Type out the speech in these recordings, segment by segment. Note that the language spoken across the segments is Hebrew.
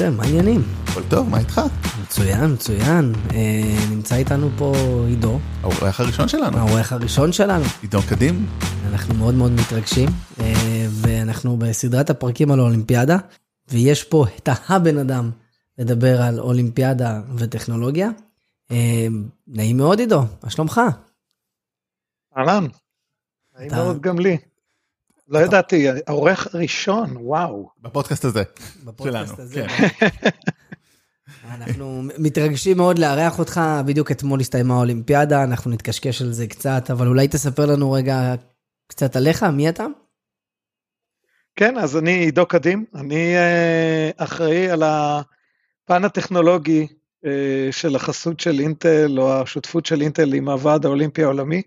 רותם, מה העניינים? הכל טוב, מה איתך? מצוין, מצוין. אה, נמצא איתנו פה עידו, האורח הראשון שלנו. האורח הראשון שלנו. עידו קדים. אנחנו מאוד מאוד מתרגשים, אה, ואנחנו בסדרת הפרקים על האולימפיאדה, ויש פה את הבן אדם לדבר על אולימפיאדה וטכנולוגיה. אה, נעים מאוד עידו, מה שלומך? אהלן, נעים מאוד גם לי. לא ידעתי, העורך הראשון, וואו. בפודקאסט הזה. בפודקאסט הזה. כן. אנחנו מתרגשים מאוד לארח אותך, בדיוק אתמול הסתיימה האולימפיאדה, אנחנו נתקשקש על זה קצת, אבל אולי תספר לנו רגע קצת עליך, מי אתה? כן, אז אני עידו קדים, אני אה, אחראי על הפן הטכנולוגי אה, של החסות של אינטל, או השותפות של אינטל עם הוועד האולימפי העולמי,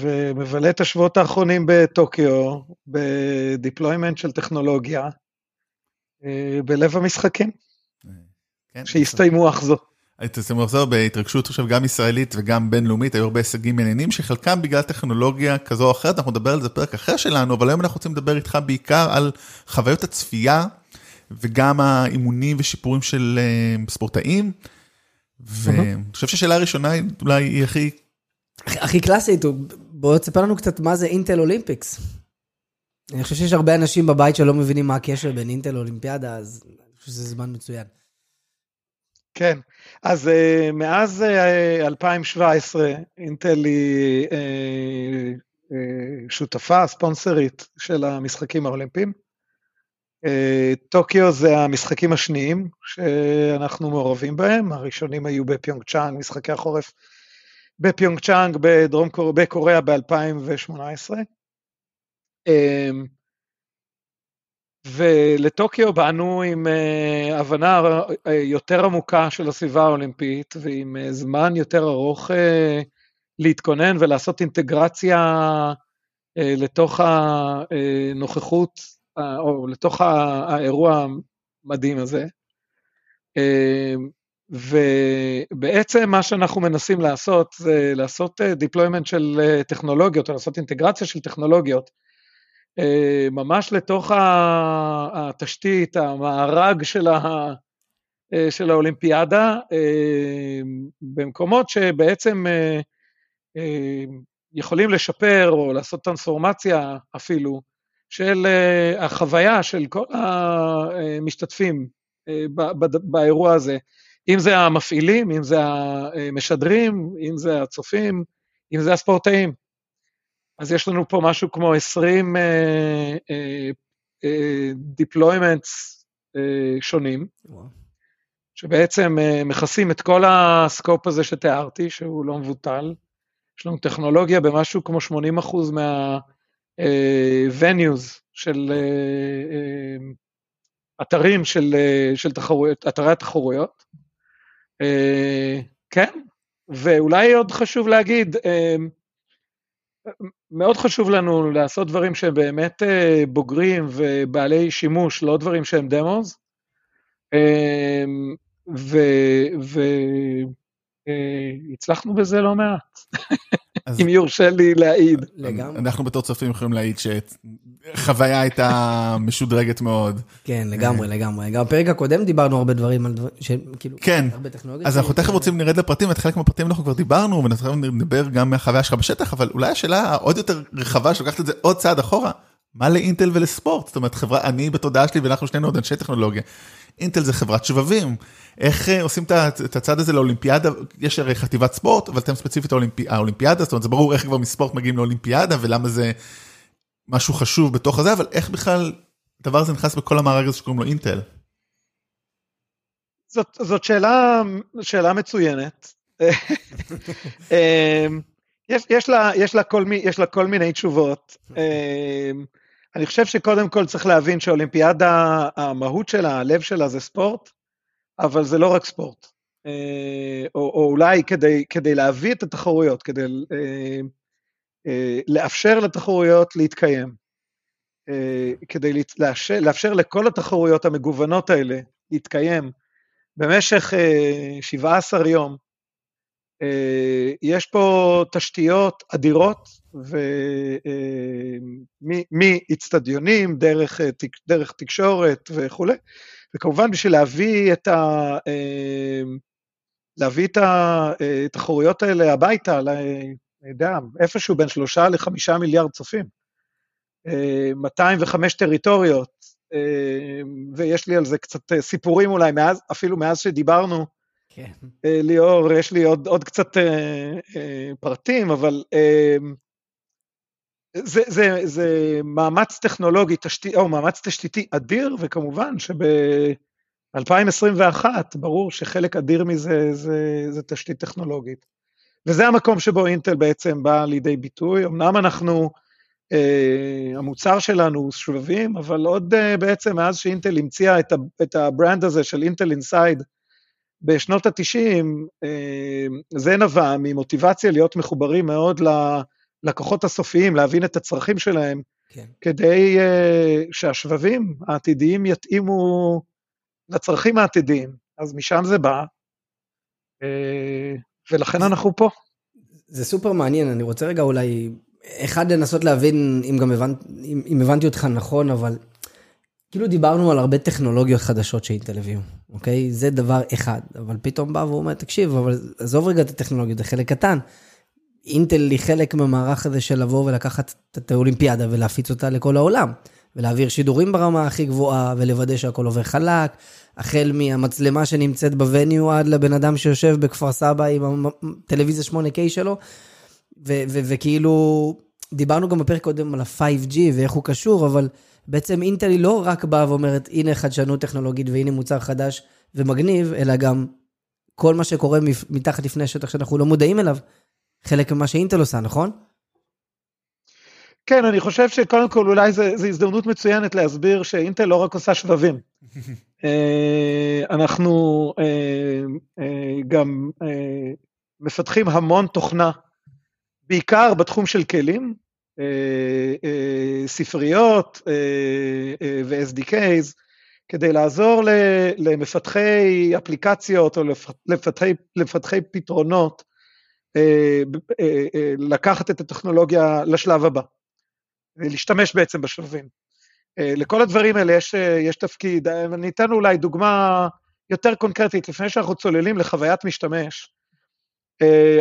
ומבלה את השבועות האחרונים בטוקיו, בדיפלוימנט של טכנולוגיה, אה, בלב המשחקים, כן. שהסתיימו אך זו. הייתי רוצה לחזור בהתרגשות עכשיו גם ישראלית וגם בינלאומית, היו הרבה הישגים מעניינים שחלקם בגלל טכנולוגיה כזו או אחרת, אנחנו נדבר על זה בפרק אחר שלנו, אבל היום אנחנו רוצים לדבר איתך בעיקר על חוויות הצפייה וגם האימונים ושיפורים של אה, ספורטאים. ואני חושב שהשאלה הראשונה היא אולי היא הכי הכי- קלאסית, בוא תספר לנו קצת מה זה Intel Olympics. אני חושב שיש הרבה אנשים בבית שלא מבינים מה הקשר בין אינטל לאולימפיאדה, אז אני חושב שזה זמן מצוין. כן, אז uh, מאז uh, 2017 אינטל היא uh, uh, שותפה, ספונסרית של המשחקים האולימפיים. טוקיו זה המשחקים השניים שאנחנו מעורבים בהם, הראשונים היו בפיונג צ'אנג, משחקי החורף בפיונג צ'אנג בדרום קור... בקוריאה ב-2018. ולטוקיו באנו עם uh, הבנה uh, יותר עמוקה של הסביבה האולימפית ועם uh, זמן יותר ארוך להתכונן ולעשות אינטגרציה לתוך הנוכחות או לתוך האירוע המדהים הזה. Uh, ובעצם מה שאנחנו מנסים לעשות זה לעשות uh, deployment של uh, טכנולוגיות או לעשות אינטגרציה של טכנולוגיות. אה, ממש לתוך התשתית, המארג של, ה, אה, של האולימפיאדה, אה, במקומות שבעצם אה, אה, יכולים לשפר או לעשות טרנספורמציה אפילו של אה, החוויה של כל המשתתפים אה, ב- ב- באירוע הזה, אם זה המפעילים, אם זה המשדרים, אם זה הצופים, אם זה הספורטאים. אז יש לנו פה משהו כמו 20 uh, uh, uh, deployments שונים, שבעצם מכסים את כל הסקופ הזה שתיארתי, שהוא לא מבוטל. יש לנו טכנולוגיה במשהו כמו 80 אחוז מה-venues של אתרים של, של תחרויות, אתרי התחרויות. Uh, כן, ואולי עוד חשוב להגיד, uh, מאוד חשוב לנו לעשות דברים שהם באמת אה, בוגרים ובעלי שימוש, לא דברים שהם דמוס. והצלחנו בזה לא מעט, אז אם יורשה לי להעיד. לגמרי. אנחנו בתור צופים יכולים להעיד שחוויה הייתה משודרגת מאוד. כן, לגמרי, לגמרי. גם בפרק הקודם דיברנו הרבה דברים על דברים, כאילו, כן. הרבה טכנולוגיות. אז אנחנו תכף רוצים נרד לפרטים, את חלק מהפרטים אנחנו כבר דיברנו, ותכף נדבר גם מהחוויה שלך בשטח, אבל אולי השאלה העוד יותר רחבה, שלוקחת את זה עוד צעד אחורה, מה לאינטל ולספורט? זאת אומרת, חברה, אני בתודעה שלי, ואנחנו שנינו עוד אנשי טכנולוגיה, אינטל זה חברת שבבים, איך אה, עושים את ה- את הצעד הזה לאולימפיאדה, יש הרי חטיבת ספורט, אבל אתם ספציפית האולימפי- האולימפיאדה, זאת אומרת, זה ברור איך כבר מספורט מגיעים לאולימפיאדה, ולמה זה משהו חשוב בתוך הזה, אבל איך בכלל הדבר הזה נכנס בכל המארג הזה שקוראים לו אינטל? זאת, זאת שאלה, שאלה מצוינת. יש, יש, לה, יש, לה כל, מי- יש לה כל מיני תשובות. אמ, אני חושב שקודם כל צריך להבין שאולימפיאדה, המהות שלה, הלב שלה זה ספורט, אבל זה לא רק ספורט. אה, או, או אולי כדי, כדי להביא את התחרויות, כדי אה, אה, לאפשר לתחרויות להתקיים, כדי לאפשר, לאפשר לכל התחרויות המגוונות האלה להתקיים במשך אה, 17 יום, יש פה תשתיות אדירות, ומאיצטדיונים, דרך, דרך תקשורת וכולי, וכמובן בשביל להביא את, ה, להביא את התחרויות האלה הביתה, יודע, איפשהו בין שלושה לחמישה מיליארד צופים. 205 טריטוריות, ויש לי על זה קצת סיפורים אולי, מאז, אפילו מאז שדיברנו, כן. ליאור, יש לי עוד, עוד קצת פרטים, אבל זה, זה, זה מאמץ טכנולוגי, תשתי, או מאמץ תשתיתי אדיר, וכמובן שב-2021 ברור שחלק אדיר מזה זה, זה תשתית טכנולוגית. וזה המקום שבו אינטל בעצם בא לידי ביטוי. אמנם אנחנו, אה, המוצר שלנו הוא שבבים, אבל עוד אה, בעצם מאז שאינטל המציאה את, את ה brand הזה של Intel Inside בשנות ה-90, אה, זה נבע ממוטיבציה להיות מחוברים מאוד. ללקוחות הסופיים, להבין את הצרכים שלהם, כן. כדי uh, שהשבבים העתידיים יתאימו לצרכים העתידיים. אז משם זה בא, uh, ולכן אנחנו פה. זה סופר מעניין, אני רוצה רגע אולי, אחד לנסות להבין אם גם הבנ... אם, אם הבנתי אותך נכון, אבל כאילו דיברנו על הרבה טכנולוגיות חדשות שאינטל הביאו, אוקיי? זה דבר אחד, אבל פתאום בא ואומר, תקשיב, אבל עזוב רגע את הטכנולוגיות, זה חלק קטן. אינטל היא חלק מהמערך הזה של לבוא ולקחת את האולימפיאדה ולהפיץ אותה לכל העולם. ולהעביר שידורים ברמה הכי גבוהה, ולוודא שהכל עובר חלק, החל מהמצלמה שנמצאת בווניו עד לבן אדם שיושב בכפר סבא עם הטלוויזיה 8K שלו, וכאילו, דיברנו גם בפרק קודם על ה-5G ואיך הוא קשור, אבל בעצם אינטל היא לא רק באה ואומרת, הנה חדשנות טכנולוגית והנה מוצר חדש ומגניב, אלא גם כל מה שקורה מתחת לפני השטח שאנחנו לא מודעים אליו, חלק ממה שאינטל עושה, נכון? כן, אני חושב שקודם כל אולי זו הזדמנות מצוינת להסביר שאינטל לא רק עושה שבבים. אה, אנחנו אה, אה, גם מפתחים המון תוכנה, בעיקר בתחום של כלים, ספריות ו-SDKs, כדי לעזור למפתחי אפליקציות או לפתחי פתרונות אה, אה, אה, לקחת את הטכנולוגיה לשלב הבא, להשתמש בעצם בשלבים. לכל הדברים האלה יש, יש תפקיד. אני אתן אולי דוגמה יותר קונקרטית, לפני שאנחנו צוללים לחוויית משתמש.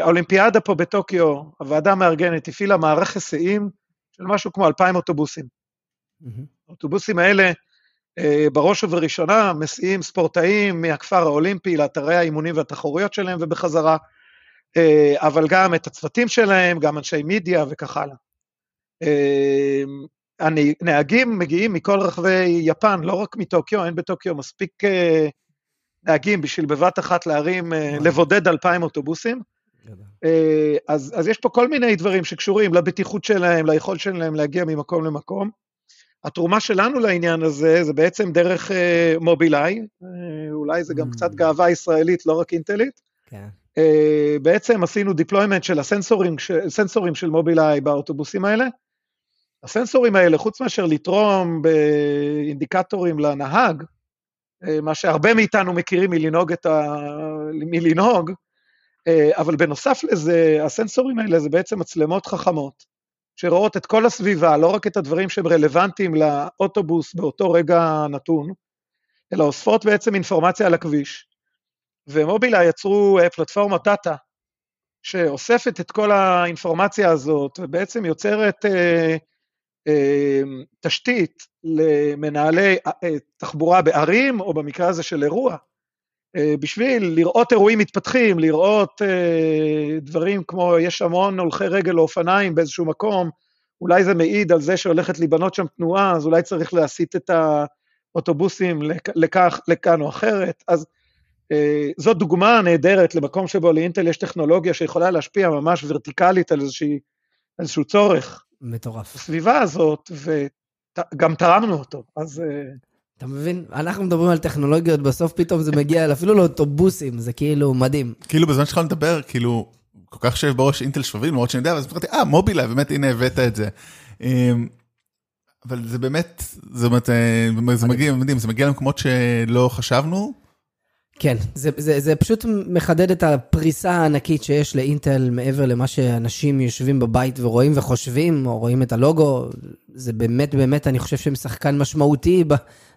האולימפיאדה פה בטוקיו, הוועדה המארגנת הפעילה מערך היסעים של משהו כמו 2,000 אוטובוסים. האוטובוסים האלה, בראש ובראשונה, מסיעים ספורטאים מהכפר האולימפי לאתרי האימונים והתחרויות שלהם ובחזרה. אה, אבל גם את הצוותים שלהם, גם אנשי מידיה וכך הלאה. אה, הנהגים מגיעים מכל רחבי יפן, לא רק מטוקיו, אין בטוקיו מספיק אה, נהגים בשביל בבת אחת להרים, לבודד אלפיים אוטובוסים. אז, אז יש פה כל מיני דברים שקשורים לבטיחות שלהם, ליכולת שלהם להגיע ממקום למקום. התרומה שלנו לעניין הזה זה בעצם דרך מובילאיי, אולי זה גם mm. קצת גאווה ישראלית, לא רק אינטלית. כן. אה, בעצם עשינו deployment של הסנסורים של מובילאיי באוטובוסים האלה. הסנסורים האלה, חוץ מאשר לתרום באינדיקטורים לנהג, אה, מה שהרבה מאיתנו מכירים מלנהוג, ה... מלנהוג אה, אבל בנוסף לזה, הסנסורים האלה זה בעצם מצלמות חכמות, שרואות את כל הסביבה, לא רק את הדברים שהם רלוונטיים לאוטובוס באותו רגע נתון, אלא אוספות בעצם אינפורמציה על הכביש, ומובילאיי יצרו אה, פלטפורמת דאטה, שאוספת את כל האינפורמציה הזאת, ובעצם יוצרת אה, אה, תשתית למנהלי אה, אה, תחבורה בערים, או במקרה הזה של אירוע, אה, בשביל לראות אירועים מתפתחים, לראות דברים כמו, יש המון הולכי רגל או אופניים באיזשהו מקום, אולי זה מעיד על זה שהולכת להיבנות שם תנועה, אז אולי צריך להסיט את האוטובוסים לכך, לכאן או אחרת. אז זו דוגמה נהדרת למקום שבו לאינטל יש טכנולוגיה שיכולה להשפיע ממש ורטיקלית על איזושהי, איזשהו צורך. מטורף. בסביבה הזאת, וגם תרמנו אותו, אז... אה, אתה מבין? אנחנו מדברים על טכנולוגיות, בסוף פתאום זה מגיע אפילו לאוטובוסים, זה כאילו מדהים. כאילו בזמן שלך לדבר, כאילו, כל כך שב בראש אינטל שבבים, למרות שאני יודע, ואז אמרתי, אה, מובילאי, באמת, הנה הבאת את זה. אמ, אבל זה באמת, זה באמת, אה, זה מגיע, מדהים, זה מגיע למקומות שלא חשבנו. כן, זה, זה, זה פשוט מחדד את הפריסה הענקית שיש לאינטל מעבר למה שאנשים יושבים בבית ורואים וחושבים, או רואים את הלוגו. זה באמת, באמת, אני חושב שהם שחקן משמעותי ב,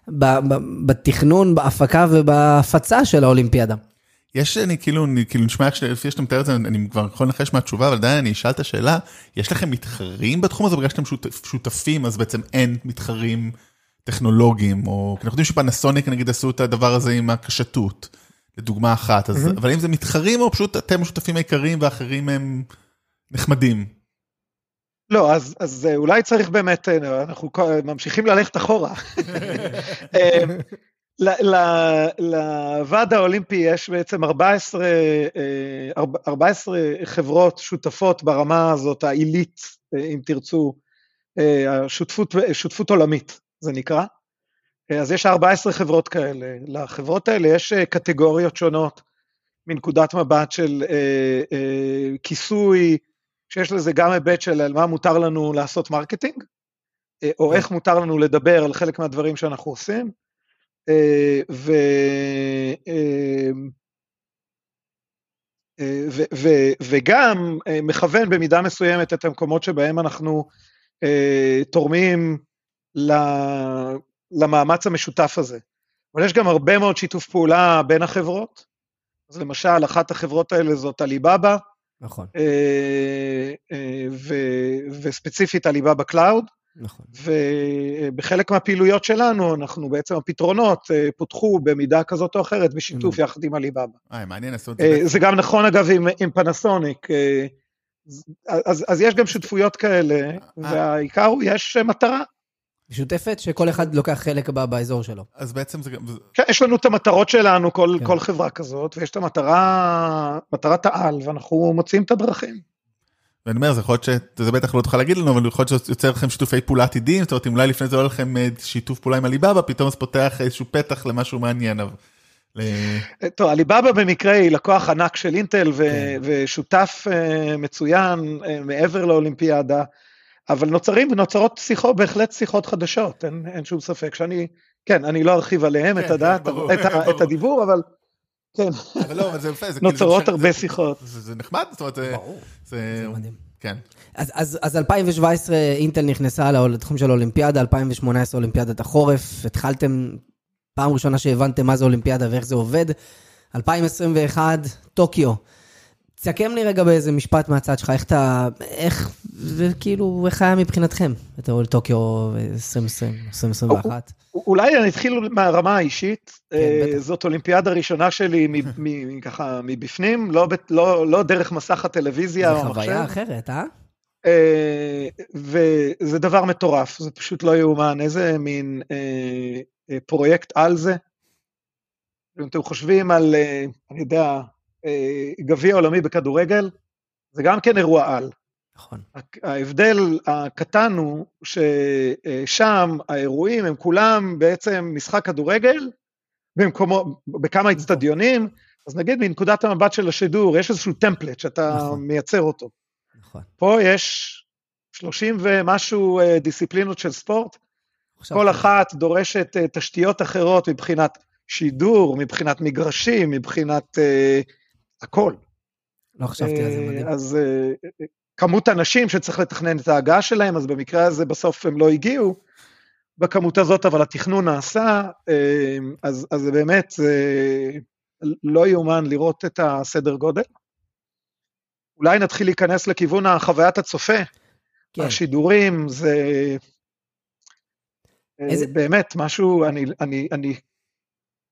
ב, ב, בתכנון, בהפקה ובהפצה של האולימפיאדה. יש, אני כאילו, אני כאילו נשמע איך שלפי שאתה מתאר את זה, אני כבר יכול לנחש מהתשובה, אבל עדיין אני אשאל את השאלה, יש לכם מתחרים בתחום הזה, בגלל שאתם שותפים, אז בעצם אין מתחרים טכנולוגיים, או אנחנו יודעים שפנסוניק נגיד עשו את הדבר הזה עם הקשתות, לדוגמה אחת, אז, mm-hmm. אבל אם זה מתחרים או פשוט אתם השותפים העיקריים ואחרים הם נחמדים? לא, אז, אז אולי צריך באמת, אה, אנחנו ממשיכים ללכת אחורה. אה, לוועד האולימפי יש בעצם 14, 14 אה, חברות שותפות ברמה הזאת, העילית, אם תרצו, שותפות, שותפות עולמית. זה נקרא. אז יש 14 חברות כאלה. לחברות האלה יש אה, קטגוריות שונות מנקודת מבט של אה, אה, כיסוי, שיש לזה גם היבט של על מה מותר לנו לעשות marketing, אה, או כן. איך מותר לנו לדבר על חלק מהדברים שאנחנו עושים, אה, ו... אה, אה ו, ו, וגם מכוון במידה מסוימת את המקומות שבהם אנחנו אה, תורמים למאמץ המשותף הזה. אבל יש גם הרבה מאוד שיתוף פעולה בין החברות. אז למשל, אחת החברות האלה זאת עליבאבא. נכון. אה, אה, וספציפית Alibaba Cloud. נכון. ובחלק מהפעילויות שלנו, אנחנו בעצם, הפתרונות אה, פותחו במידה כזאת או אחרת בשיתוף mm. יחד עם עליבאבא. אה, מעניין לעשות את זה. זה גם נכון אגב עם, עם פנסוניק. אז, אז יש גם שותפויות כאלה, והעיקר הוא, יש מטרה. משותפת, שכל אחד לוקח חלק באזור שלו. אז בעצם זה גם... כן, יש לנו את המטרות שלנו, כל, כן. כל חברה כזאת, ויש את המטרה, מטרת העל, ואנחנו מוצאים את הדרכים. ואני אומר, זה יכול להיות שזה בטח לא תוכל להגיד לנו, אבל יכול להיות שיוצר לכם שיתופי פעולה עתידיים, זאת אומרת, אם אולי לפני זה לא לכם אה, שיתוף פעולה עם עליבאבא, פתאום זה פותח איזשהו פתח למשהו מעניין. אבל... טוב, עליבאבא במקרה היא לקוח ענק של אינטל ו- כן. ושותף uh, מצוין uh, מעבר לאולימפיאדה. אבל נוצרים ונוצרות שיחות, בהחלט שיחות חדשות, אין, אין שום ספק שאני, כן, אני לא ארחיב עליהם כן, את הדעת, כן, ברור, את, ברור. את הדיבור, אבל כן, אבל לא, אבל זה יפה, זה כאילו נוצרות כאילו, הרבה זה, שיחות. זה, זה נחמד, זאת אומרת, זה, ברור, זה, זה מדהים. כן. אז, אז, אז 2017 אינטל נכנסה לתחום של האולימפיאדה, 2018 אולימפיאדת החורף, התחלתם, פעם ראשונה שהבנתם מה זה אולימפיאדה ואיך זה עובד, 2021, טוקיו. תסכם לי רגע באיזה משפט מהצד שלך, איך אתה, איך, וכאילו, איך היה מבחינתכם, את טוקיו 2020, 2021? אולי אני אתחיל מהרמה האישית, כן, אה, זאת אולימפיאדה ראשונה שלי ככה מבפנים, לא, לא, לא דרך מסך הטלוויזיה או המחשב. זה חוויה אחרת, אה? אה? וזה דבר מטורף, זה פשוט לא יאומן, איזה מין אה, פרויקט על זה. אם אתם חושבים על, אני יודע, גביע עולמי בכדורגל, זה גם כן אירוע על. נכון. ההבדל הקטן הוא ששם האירועים הם כולם בעצם משחק כדורגל במקומו, בכמה אצטדיונים, אז נגיד מנקודת המבט של השידור, יש איזשהו טמפלט שאתה נכון. מייצר אותו. נכון. פה יש 30 ומשהו אה, דיסציפלינות של ספורט, כל אחת דורשת אה, תשתיות אחרות מבחינת שידור, מבחינת מגרשים, מבחינת הכל. לא חשבתי על זה, מדהים. אה, אז אה, כמות אנשים שצריך לתכנן את ההגעה שלהם, אז במקרה הזה בסוף הם לא הגיעו בכמות הזאת, אבל התכנון נעשה, אה, אז, אז זה באמת זה לא יאומן לראות את הסדר גודל. אולי נתחיל להיכנס לכיוון החוויית הצופה. כן. השידורים זה איזה... באמת משהו, אני, אני, אני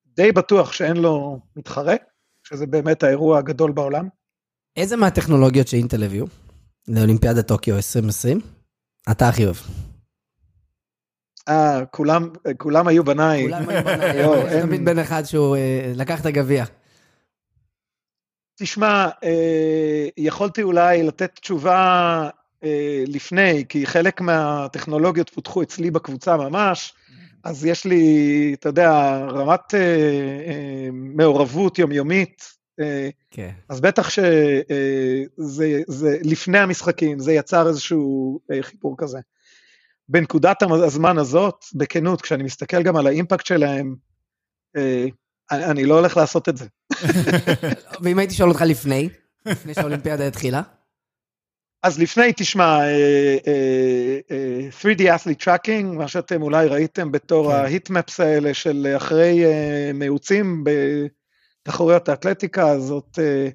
די בטוח שאין לו מתחרה. שזה באמת האירוע הגדול בעולם. איזה מהטכנולוגיות שאינטל הביאו לאולימפיאדה טוקיו 2020, אתה הכי אוהב? אה, כולם, כולם היו בניי. כולם היו בניי, יש תמיד בן אחד שהוא אה, לקח את הגביע. תשמע, אה, יכולתי אולי לתת תשובה אה, לפני, כי חלק מהטכנולוגיות פותחו אצלי בקבוצה ממש, אז יש לי, אתה יודע, רמת אה, אה, מעורבות יומיומית. אה, כן. אז בטח שזה אה, זה, לפני המשחקים, זה יצר איזשהו אה, חיבור כזה. בנקודת הזמן הזאת, בכנות, כשאני מסתכל גם על האימפקט שלהם, אה, אני, אני לא הולך לעשות את זה. ואם הייתי שואל אותך לפני, לפני שהאולימפיאדה התחילה? אז לפני, תשמע, אה, אה, אה, 3D Athlete Tracking, מה שאתם אולי ראיתם בתור כן. ההיטמפס האלה של אחרי אה, מיעוצים בתחרויות האתלטיקה, זאת אה,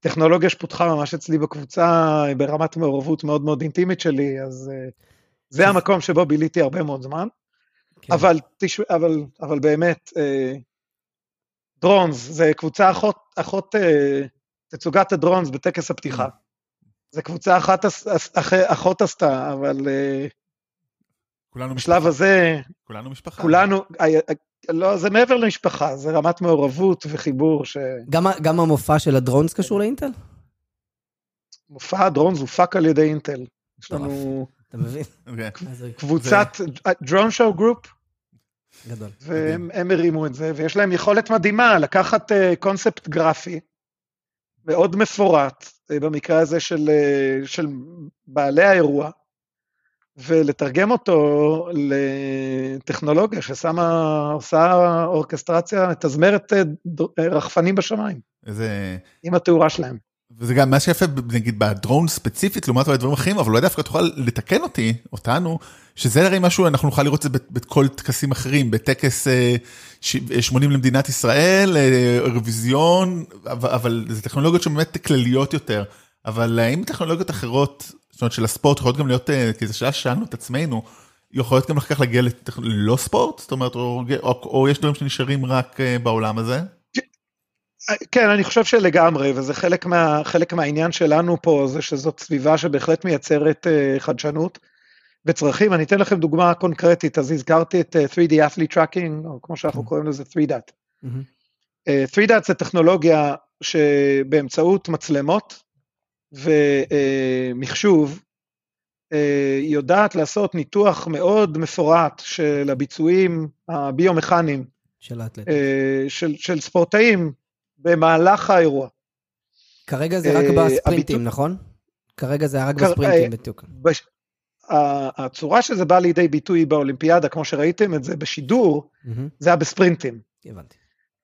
טכנולוגיה שפותחה ממש אצלי בקבוצה, ברמת מעורבות מאוד מאוד אינטימית שלי, אז אה, זה המקום שבו ביליתי הרבה מאוד זמן. כן. אבל, תשמע, אבל, אבל באמת, אה, דרונס, זה קבוצה אחות, אחות אה, תצוגת הדרונס בטקס הפתיחה. זה קבוצה אחת, אח- אחות עשתה, אבל אה, כולנו בשלב משפחה. הזה, כולנו משפחה. כולנו, אה, אה, לא, זה מעבר למשפחה, זה רמת מעורבות וחיבור גם, ה- גם המופע של הדרונס קשור לאינטל? שמופע הדרונס הופק על ידי אינטל. יש. לנו אתה מבין? אוקיי. קבוצת drone show group, גדול. והם הם הרימו את זה, ויש להם יכולת מדהימה לקחת אה, קונספט גרפי מאוד מפורט, אה, במקרה הזה של, אה, של בעלי האירוע, ולתרגם אותו לטכנולוגיה ששמה, עושה אורכסטרציה, מתזמרת אה, רחפנים בשמיים, זה... עם התאורה שלהם. וזה גם מה שיפה נגיד בדרון ספציפית לעומת אולי דברים אחרים אבל אולי דווקא תוכל לתקן אותי אותנו שזה הרי משהו אנחנו נוכל לראות את זה בכל טקסים אחרים בטקס אה, ש- 80 למדינת ישראל אה, אירוויזיון אבל, זה טכנולוגיות שבאמת כלליות יותר אבל האם טכנולוגיות אחרות זאת אומרת של הספורט יכולות גם להיות אה, כי זו שאלה ששאלנו את עצמנו יכולות גם אחר כך להגיע ללא ספורט זאת אומרת או, או, או יש דברים שנשארים רק אה, בעולם הזה. כן, אני חושב שלגמרי, וזה חלק, מה, חלק מהעניין שלנו פה, זה שזאת סביבה שבהחלט מייצרת uh, חדשנות וצרכים. אני אתן לכם דוגמה קונקרטית, אז הזכרתי את uh, 3D Athlete Tracking, או כמו שאנחנו כן. קוראים לזה 3DAT. מהמם. Uh, 3DAT זה טכנולוגיה שבאמצעות מצלמות ומחשוב, uh, היא יודעת לעשות ניתוח מאוד מפורט של הביצועים הביומכניים של האתלט. uh, של, של ספורטאים במהלך האירוע. כרגע זה רק אה, בספרינטים, נכון? כרגע זה רק בספרינטים אה, בדיוק. בש... הצורה שזה בא לידי ביטוי באולימפיאדה, כמו שראיתם את זה בשידור, זה היה בספרינטים. הבנתי.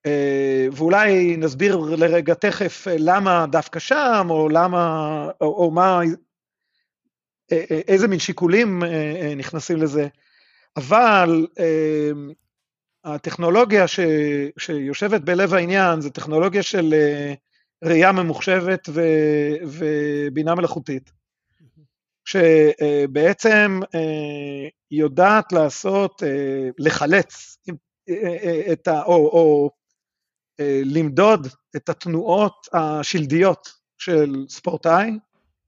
אה, ואולי נסביר לרגע תכף למה דווקא שם, או למה, או, או מה, איזה מין שיקולים נכנסים לזה. אבל הטכנולוגיה ש, שיושבת בלב העניין זה טכנולוגיה של אה, ראייה ממוחשבת ו, ובינה מלאכותית, שבעצם אה, יודעת לעשות, אה, לחלץ אה, אה, את ה... או, או אה, למדוד את התנועות השלדיות של ספורטאי,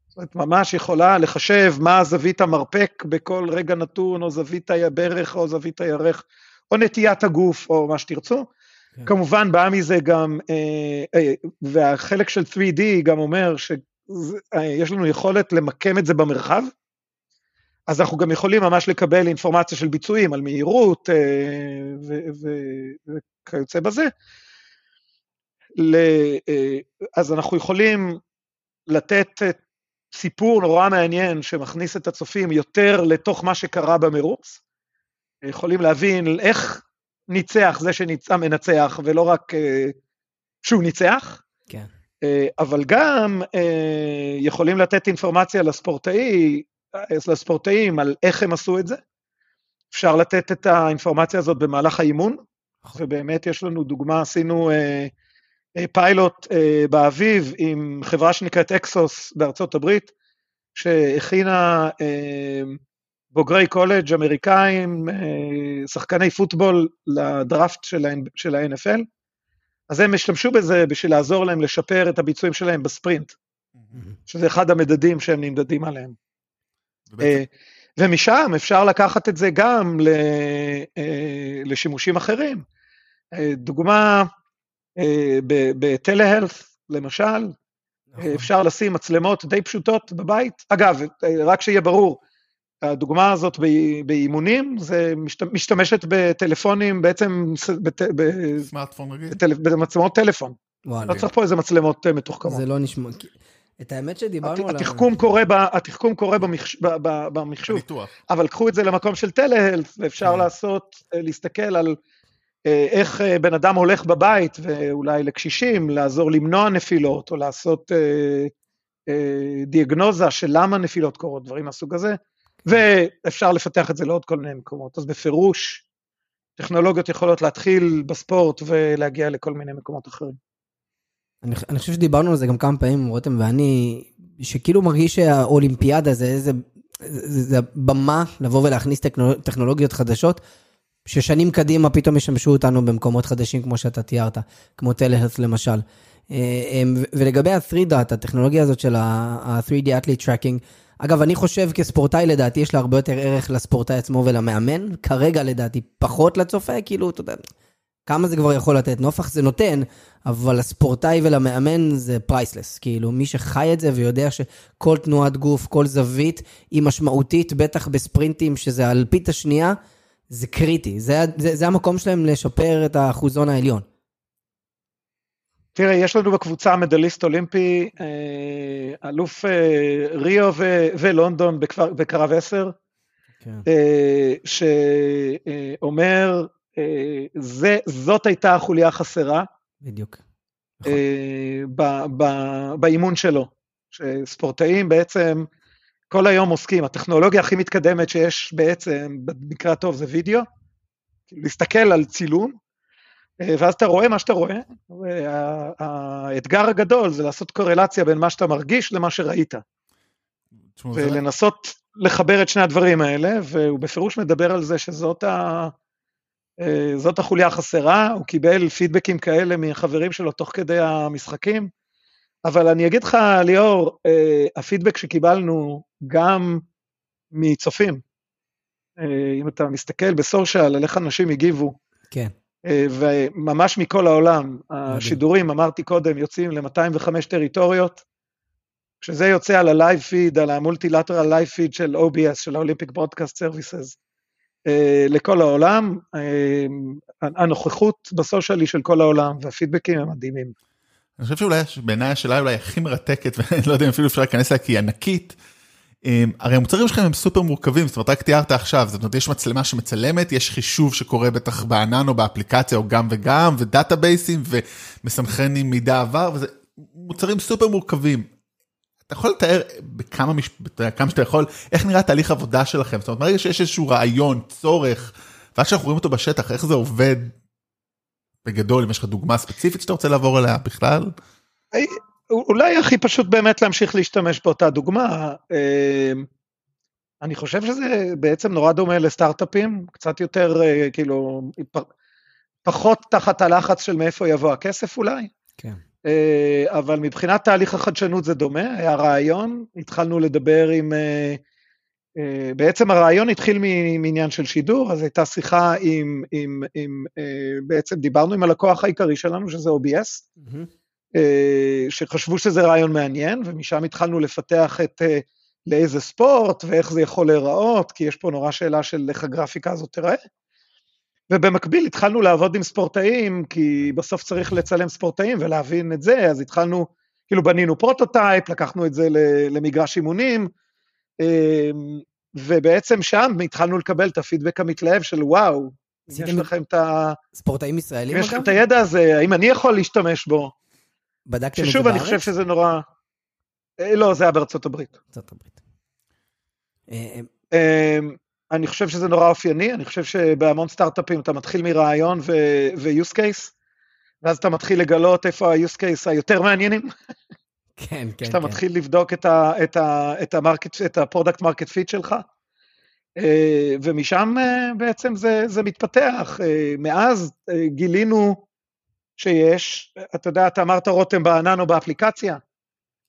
זאת אומרת, ממש יכולה לחשב מה זווית המרפק בכל רגע נתון, או זווית הברך, או זווית הירך, או נטיית הגוף, או מה שתרצו. כן. כמובן בא מזה גם, אה, אה, והחלק של 3D גם אומר שיש לנו יכולת למקם את זה במרחב, אז אנחנו גם יכולים ממש לקבל אינפורמציה של ביצועים על מהירות אה, וכיוצא בזה. ל, אה, אז אנחנו יכולים לתת אה, סיפור נורא מעניין שמכניס את הצופים יותר לתוך מה שקרה במרוץ. יכולים להבין איך ניצח זה שמנצח ולא רק אה, שהוא ניצח. כן. אה, אבל גם אה, יכולים לתת אינפורמציה לספורטאי, לספורטאים על איך הם עשו את זה. אפשר לתת את האינפורמציה הזאת במהלך האימון, נכון. ובאמת יש לנו דוגמה, עשינו פיילוט באביב עם חברה שנקראת EXOS בארצות הברית, שהכינה בוגרי קולג' אמריקאים, אה, שחקני פוטבול לדראפט של ה- NFL, אז הם השתמשו בזה בשביל לעזור להם לשפר את הביצועים שלהם בספרינט, מהמם. שזה אחד המדדים שהם נמדדים עליהם. אה, ומשם אפשר לקחת את זה גם אה, לשימושים אחרים. דוגמה, ב- בטלהלת, למשל, נכון. אפשר לשים מצלמות די פשוטות בבית. אגב, רק שיהיה ברור, הדוגמה הזאת באימונים, זה משת- משתמשת בטלפונים, בעצם סמארטפון רגיל. במצלמות טלפון. לא צריך פה איזה מצלמות אה, מתוחכמות. זה לא נשמע... את האמת שדיברנו על... ה- התחכום קורה, ב- התחכום קורה במחש- ב- ב- במחשוב. הניתוח. אבל קחו את זה למקום של טלהלת, ואפשר כן. לעשות, אה, להסתכל על איך בן אדם הולך בבית, ואולי לקשישים, לעזור למנוע נפילות, או לעשות דיאגנוזה של למה נפילות קורות, דברים מהסוג הזה, ואפשר לפתח את זה לעוד כל מיני מקומות. אז בפירוש, טכנולוגיות יכולות להתחיל בספורט ולהגיע לכל מיני מקומות אחרים. אני, אני חושב שדיברנו על זה גם כמה פעמים, רותם ואני, שכאילו מרגיש שהאולימפיאדה זה איזה, זה, זה במה לבוא ולהכניס טכנולוג, טכנולוגיות חדשות, ששנים קדימה פתאום ישמשו אותנו במקומות חדשים כמו שאתה תיארת, כמו טלהלס למשל. אה, ולגבי ה-3DAT, הטכנולוגיה הזאת של ה-3D Athlete Tracking, אגב, אני חושב כספורטאי לדעתי יש לה הרבה יותר ערך לספורטאי עצמו ולמאמן, כרגע לדעתי פחות לצופה, כאילו, אתה יודע, כמה זה כבר יכול לתת? נוף זה נותן, אבל לספורטאי ולמאמן זה priceless. כאילו, מי שחי את זה ויודע שכל תנועת גוף, כל זווית היא משמעותית, בטח בספרינטים, שזה אלפית השנייה, זה קריטי. זה, זה, זה המקום שלהם לשפר את האחוזון העליון. תראה, יש לנו בקבוצה medalist אולימפי, אה, אלוף אה, ריו ו- ולונדון בקפר, בקרב 10, כן. אה, שאומר, זה, זאת הייתה החוליה החסרה. בדיוק. נכון. ב- ב- באימון שלו. שספורטאים בעצם כל היום עוסקים, הטכנולוגיה הכי מתקדמת שיש בעצם, במקרה הטוב זה וידאו, להסתכל על צילום, אה, ואז אתה רואה מה שאתה רואה, האתגר הגדול זה לעשות קורלציה בין מה שאתה מרגיש למה שראית. ולנסות לחבר את שני הדברים האלה, והוא בפירוש מדבר על זה שזאת ה... אה, זאת החוליה החסרה, הוא קיבל פידבקים כאלה מחברים שלו תוך כדי המשחקים, אבל אני אגיד לך, ליאור, אה, הפידבק שקיבלנו גם מצופים, אם אתה מסתכל בסושיאל על איך אנשים הגיבו, כן. אה, וממש מכל העולם, השידורים, אמרתי קודם, יוצאים ל-205 טריטוריות, כשזה יוצא על ה-Live Feed, על ה-Multilateral Live Feed של OBS, של Broadcast Services, אה, לכל העולם, אה, הנוכחות בסושיאלי של כל העולם, והפידבקים הם מדהימים. אני חושב שאולי בעיניי השאלה אולי הכי מרתקת, ואני לא יודע אם אפילו אפשר להיכנס אליה כי היא ענקית, הרי המוצרים שלכם הם סופר מורכבים, זאת אומרת רק תיארת עכשיו, זאת אומרת יש מצלמה שמצלמת, יש חישוב שקורה בטח בענן או באפליקציה או גם וגם, ודאטאבייסים ומסנכרן עם מידע עבר, וזה מוצרים סופר מורכבים. אתה יכול לתאר בכמה, מש... כמה שאתה יכול, איך נראה תהליך עבודה שלכם, זאת אומרת ברגע שיש איזשהו רעיון, צורך, ואז שאנחנו רואים אותו בשטח, איך זה עובד בגדול, אם יש לך דוגמה ספציפית שאתה רוצה לעבור עליה בכלל? אולי הכי פשוט באמת להמשיך להשתמש באותה דוגמה. אמ, אני חושב שזה בעצם נורא דומה לסטארט-אפים, קצת יותר אה, כאילו, פחות תחת הלחץ של מאיפה יבוא הכסף אולי. כן. אה, אבל מבחינת תהליך החדשנות זה דומה, היה רעיון, התחלנו לדבר עם, אה, בעצם הרעיון התחיל מעניין של שידור, אז הייתה שיחה עם, עם, עם בעצם דיברנו עם הלקוח העיקרי שלנו, שזה OBS, mm-hmm. אה, שחשבו שזה רעיון מעניין, ומשם התחלנו לפתח את אה, לאיזה ספורט ואיך זה יכול להיראות, כי יש פה נורא שאלה של איך הגרפיקה הזאת תיראה. ובמקביל התחלנו לעבוד עם ספורטאים, כי בסוף צריך לצלם ספורטאים ולהבין את זה, אז התחלנו, כאילו בנינו פרוטוטייפ, לקחנו את זה למגרש אימונים, אה, ובעצם שם התחלנו לקבל את הפידבק המתלהב של וואו, יש לכם את ה... ספורטאים ישראלים? יש לכם את הידע הזה, האם אני יכול להשתמש בו? בדקתם את זה בארץ? ששוב, אני חושב שזה נורא... אה, לא, זה היה בארצות הברית. ארצות הברית. אה, אה, אני חושב שזה נורא אופייני, אני חושב שבהמון סטארט-אפים אתה מתחיל מרעיון ו-use case, ואז אתה מתחיל לגלות איפה ה-use case היותר מעניינים. כן, כן, כן. כשאתה מתחיל לבדוק את ה-product market fit שלך. ומשם בעצם זה, זה מתפתח. מאז גילינו שיש, אתה יודע, אתה אמרת רותם בענן או באפליקציה,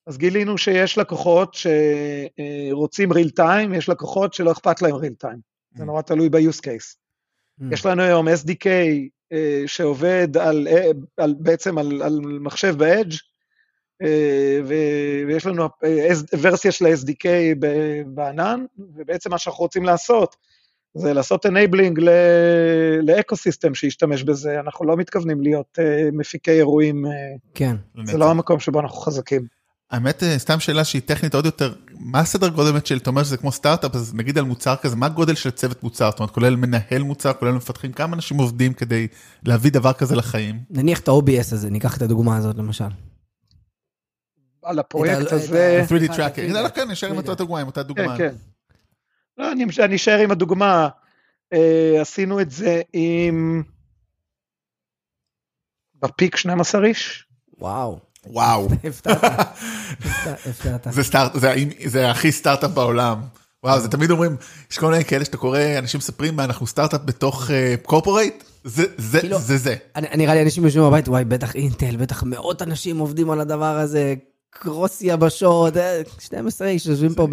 אז גילינו שיש לקוחות שרוצים real time, יש לקוחות שלא אכפת להם real time, זה mm. נורא תלוי ב-use case. Mm. יש לנו היום SDK אה, שעובד על, אה, על, בעצם על, על מחשב ב-edge, אה, ויש לנו ורסיה של ה-SDK בענן, ובעצם מה שאנחנו רוצים לעשות, זה לעשות enabling לאקו-סיסטם שישתמש בזה, אנחנו לא מתכוונים להיות uh, מפיקי אירועים, uh, כן. זה לא המקום שבו אנחנו חזקים. האמת, אה, סתם שאלה שהיא טכנית עוד יותר, מה הסדר גודל באמת של, אתה אומר שזה כמו סטארט-אפ, אז נגיד על מוצר כזה, מה הגודל של צוות מוצר? זאת אומרת, כולל מנהל מוצר, כולל מפתחים, כמה אנשים עובדים כדי להביא דבר כזה לחיים? נניח את ה-OBS הזה, ניקח את הדוגמה הזאת למשל. על הפרויקט הזה, ה-3D אחד, tracker, ה- לא, כן, נשאר עם. אותה דוגמה, עם אותה כן, דוגמה. כן. לא, אני אני אשאר עם הדוגמה. אה, עשינו את זה עם... בפיק 12 איש. וואו. וואו. זה סטארט, זה, זה הכי סטארט-אפ בעולם. וואו, זה תמיד אומרים, יש כל מיני כאלה שאתה קורא, אנשים מספרים מה אנחנו סטארט-אפ בתוך קורפורייט, זה זה כאילו- זה זה. אני- נראה לי אנשים יושבים בבית, וואי, בטח אינטל, בטח מאות אנשים עובדים על הדבר הזה, קרוס יבשות, אה, 12 איש יושבים פה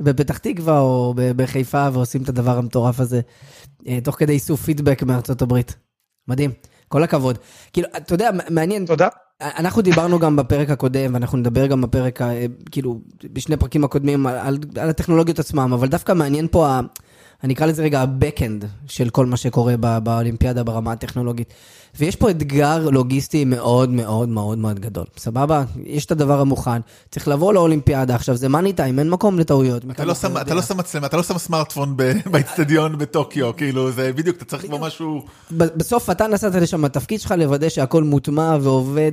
בפתח תקווה או בחיפה ועושים את הדבר המטורף הזה, אה, תוך כדי איסוף פידבק מארצות הברית. מדהים, כל הכבוד. כאילו, אתה יודע, מעניין, תודה. אנחנו דיברנו גם בפרק הקודם, ואנחנו נדבר גם בפרק, ה- כאילו, בשני פרקים הקודמים על, על, על הטכנולוגיות עצמם, אבל דווקא מעניין פה, ה, אני אקרא לזה רגע ה-Backend של כל מה שקורה בא, באולימפיאדה ברמה הטכנולוגית. ויש פה אתגר לוגיסטי מאוד מאוד מאוד מאוד גדול, סבבה? יש את הדבר המוכן, צריך לבוא לאולימפיאדה, עכשיו זה מאני טיים, אין מקום לטעויות. אתה לא שם, אתה לא שם מצלמה, אתה לא שם סמארטפון באצטדיון בטוקיו, כאילו זה בדיוק, אתה צריך כבר משהו, בסוף אתה נסעת לשם, התפקיד שלך לוודא שהכל מוטמע ועובד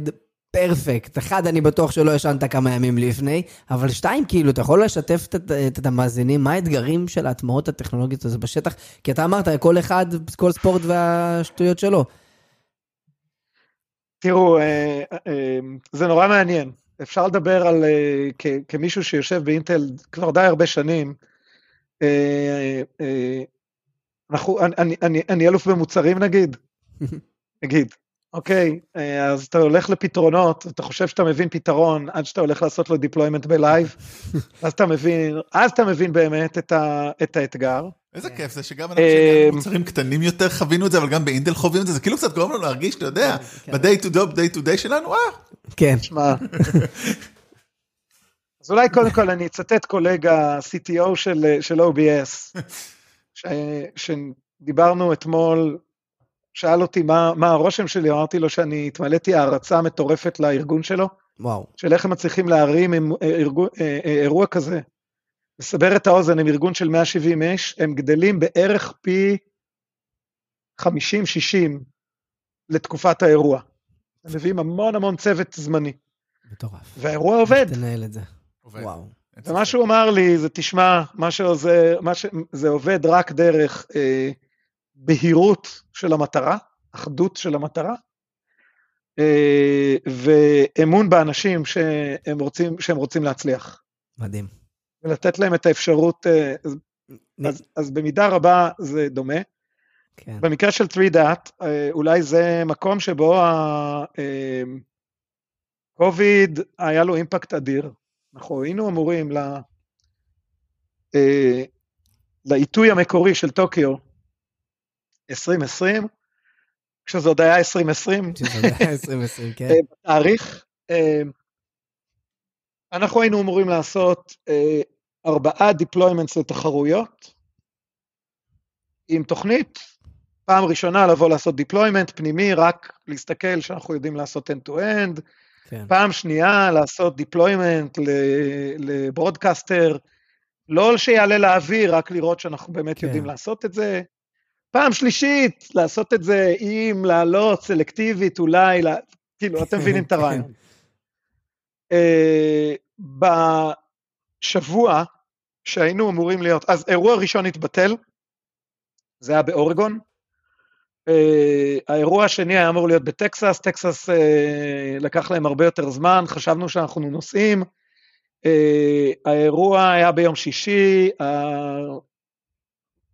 פרפקט. אחד, אני בטוח שלא ישנת כמה ימים לפני, אבל שתיים, כאילו, אתה יכול לשתף את, את, את המאזינים, מה האתגרים של ההטמעות הטכנולוגיות הזה בשטח? כי אתה אמרת, כל אחד, כל ספורט והשטויות שלו. תראו, אה, אה, זה נורא מעניין. אפשר לדבר על, אה, כמישהו שיושב באינטל כבר די הרבה שנים, אה, אה, אנחנו, אני, אני, אני, אני אלוף במוצרים נגיד, נגיד, אוקיי, אה, אז אתה הולך לפתרונות, אתה חושב שאתה מבין פתרון עד שאתה הולך לעשות לו deployment בלייב, אז אתה מבין, אז אתה מבין באמת את, ה, את האתגר. איזה כן. כיף זה שגם אנחנו שנהיה מוצרים קטנים יותר חווינו את זה, אבל גם באינטל חווים את זה, זה כאילו קצת גורם לנו להרגיש, אתה יודע, כן. ב-day to day, day to day שלנו, אה, כן. שמע, אז אולי קודם כל אני אצטט קולגה CTO של, של OBS, ש, שדיברנו אתמול, שאל אותי מה, מה הרושם שלי, אמרתי לו שאני התמלאתי הערצה מטורפת לארגון שלו, וואו. של איך הם מצליחים להרים עם אה, ארגון, אה, אה, אירוע כזה. לסבר את האוזן, הם ארגון של 170 איש, הם גדלים בערך פי 50-60 לתקופת האירוע. הם מביאים המון המון צוות זמני, מטורף. והאירוע עובד. תנהל את זה. עובד. וואו. ומה. שהוא אמר לי זה תשמע, מה שעוזר, מה ש... זה עובד רק דרך אה, בהירות של המטרה, אחדות של המטרה, אה, ואמון באנשים שהם רוצים, שהם רוצים להצליח, מדהים. ולתת להם את האפשרות, אה, אז, אז, אז במידה רבה זה דומה. כן. במקרה של 3DAT, אה, אולי זה מקום שבו ה-COVID היה לו אימפקט אדיר. אנחנו היינו אמורים ל... אה, לעיתוי המקורי של טוקיו 2020, כשזה עוד היה 2020, שזה היה 2020, כן. אה, בתאריך, אה, אנחנו היינו אמורים לעשות אה, ארבעה deployments לתחרויות, עם תוכנית, פעם ראשונה לבוא לעשות deployment פנימי, רק להסתכל שאנחנו יודעים לעשות end-to-end, כן. פעם שנייה לעשות deployment לברודקאסטר, לא שיעלה לאוויר, רק לראות שאנחנו באמת כן. יודעים לעשות את זה. פעם שלישית, לעשות את זה עם לעלות סלקטיבית, אולי, לה... כאילו, אתם מבינים את הרעיון. אה, בשבוע שהיינו אמורים להיות, אז אירוע ראשון התבטל, זה היה באורגון. אה, האירוע השני היה אמור להיות בטקסס, טקסס אה, לקח להם הרבה יותר זמן, חשבנו שאנחנו נוסעים. האירוע היה ביום שישי,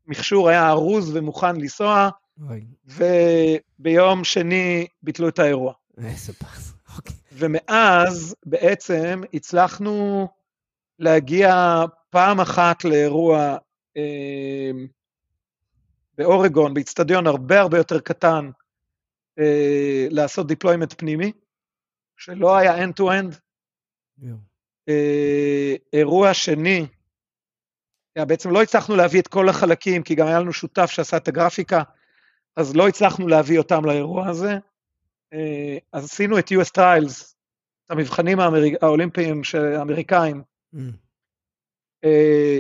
המכשור היה ארוז ומוכן לנסוע, וביום שני ביטלו את האירוע. איזה פס. אוקיי. ומאז בעצם הצלחנו להגיע פעם אחת לאירוע אה, באורגון, באיצטדיון הרבה הרבה יותר קטן, אה, לעשות deployment פנימי, שלא היה end-to-end. יואו. אה, אירוע שני, אה, בעצם לא הצלחנו להביא את כל החלקים, כי גם היה לנו שותף שעשה את הגרפיקה, אז לא הצלחנו להביא אותם לאירוע הזה. אה, אז עשינו את US Trials המבחנים האמריק... האולימפיים האמריקאים, mm.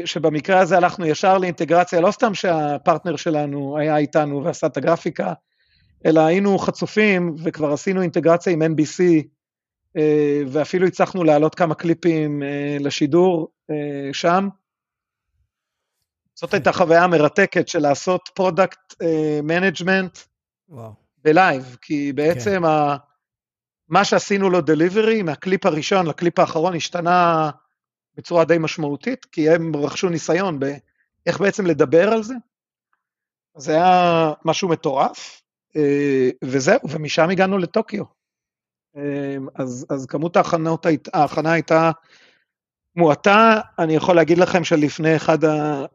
שבמקרה הזה הלכנו ישר לאינטגרציה, לא סתם שהפרטנר שלנו היה איתנו ועשה את הגרפיקה, אלא היינו חצופים וכבר עשינו אינטגרציה עם NBC, ואפילו הצלחנו להעלות כמה קליפים לשידור שם. זאת הייתה חוויה מרתקת של לעשות product management ב live, כי בעצם כן. ה... מה שעשינו לו delivery, מהקליפ הראשון לקליפ האחרון, השתנה בצורה די משמעותית, כי הם רכשו ניסיון באיך בעצם לדבר על זה. זה היה משהו מטורף, אה, וזהו, ומשם הגענו לטוקיו. אה, אז, אז כמות ההכנות, ההכנה הייתה מועטה, אני יכול להגיד לכם שלפני אחד ה...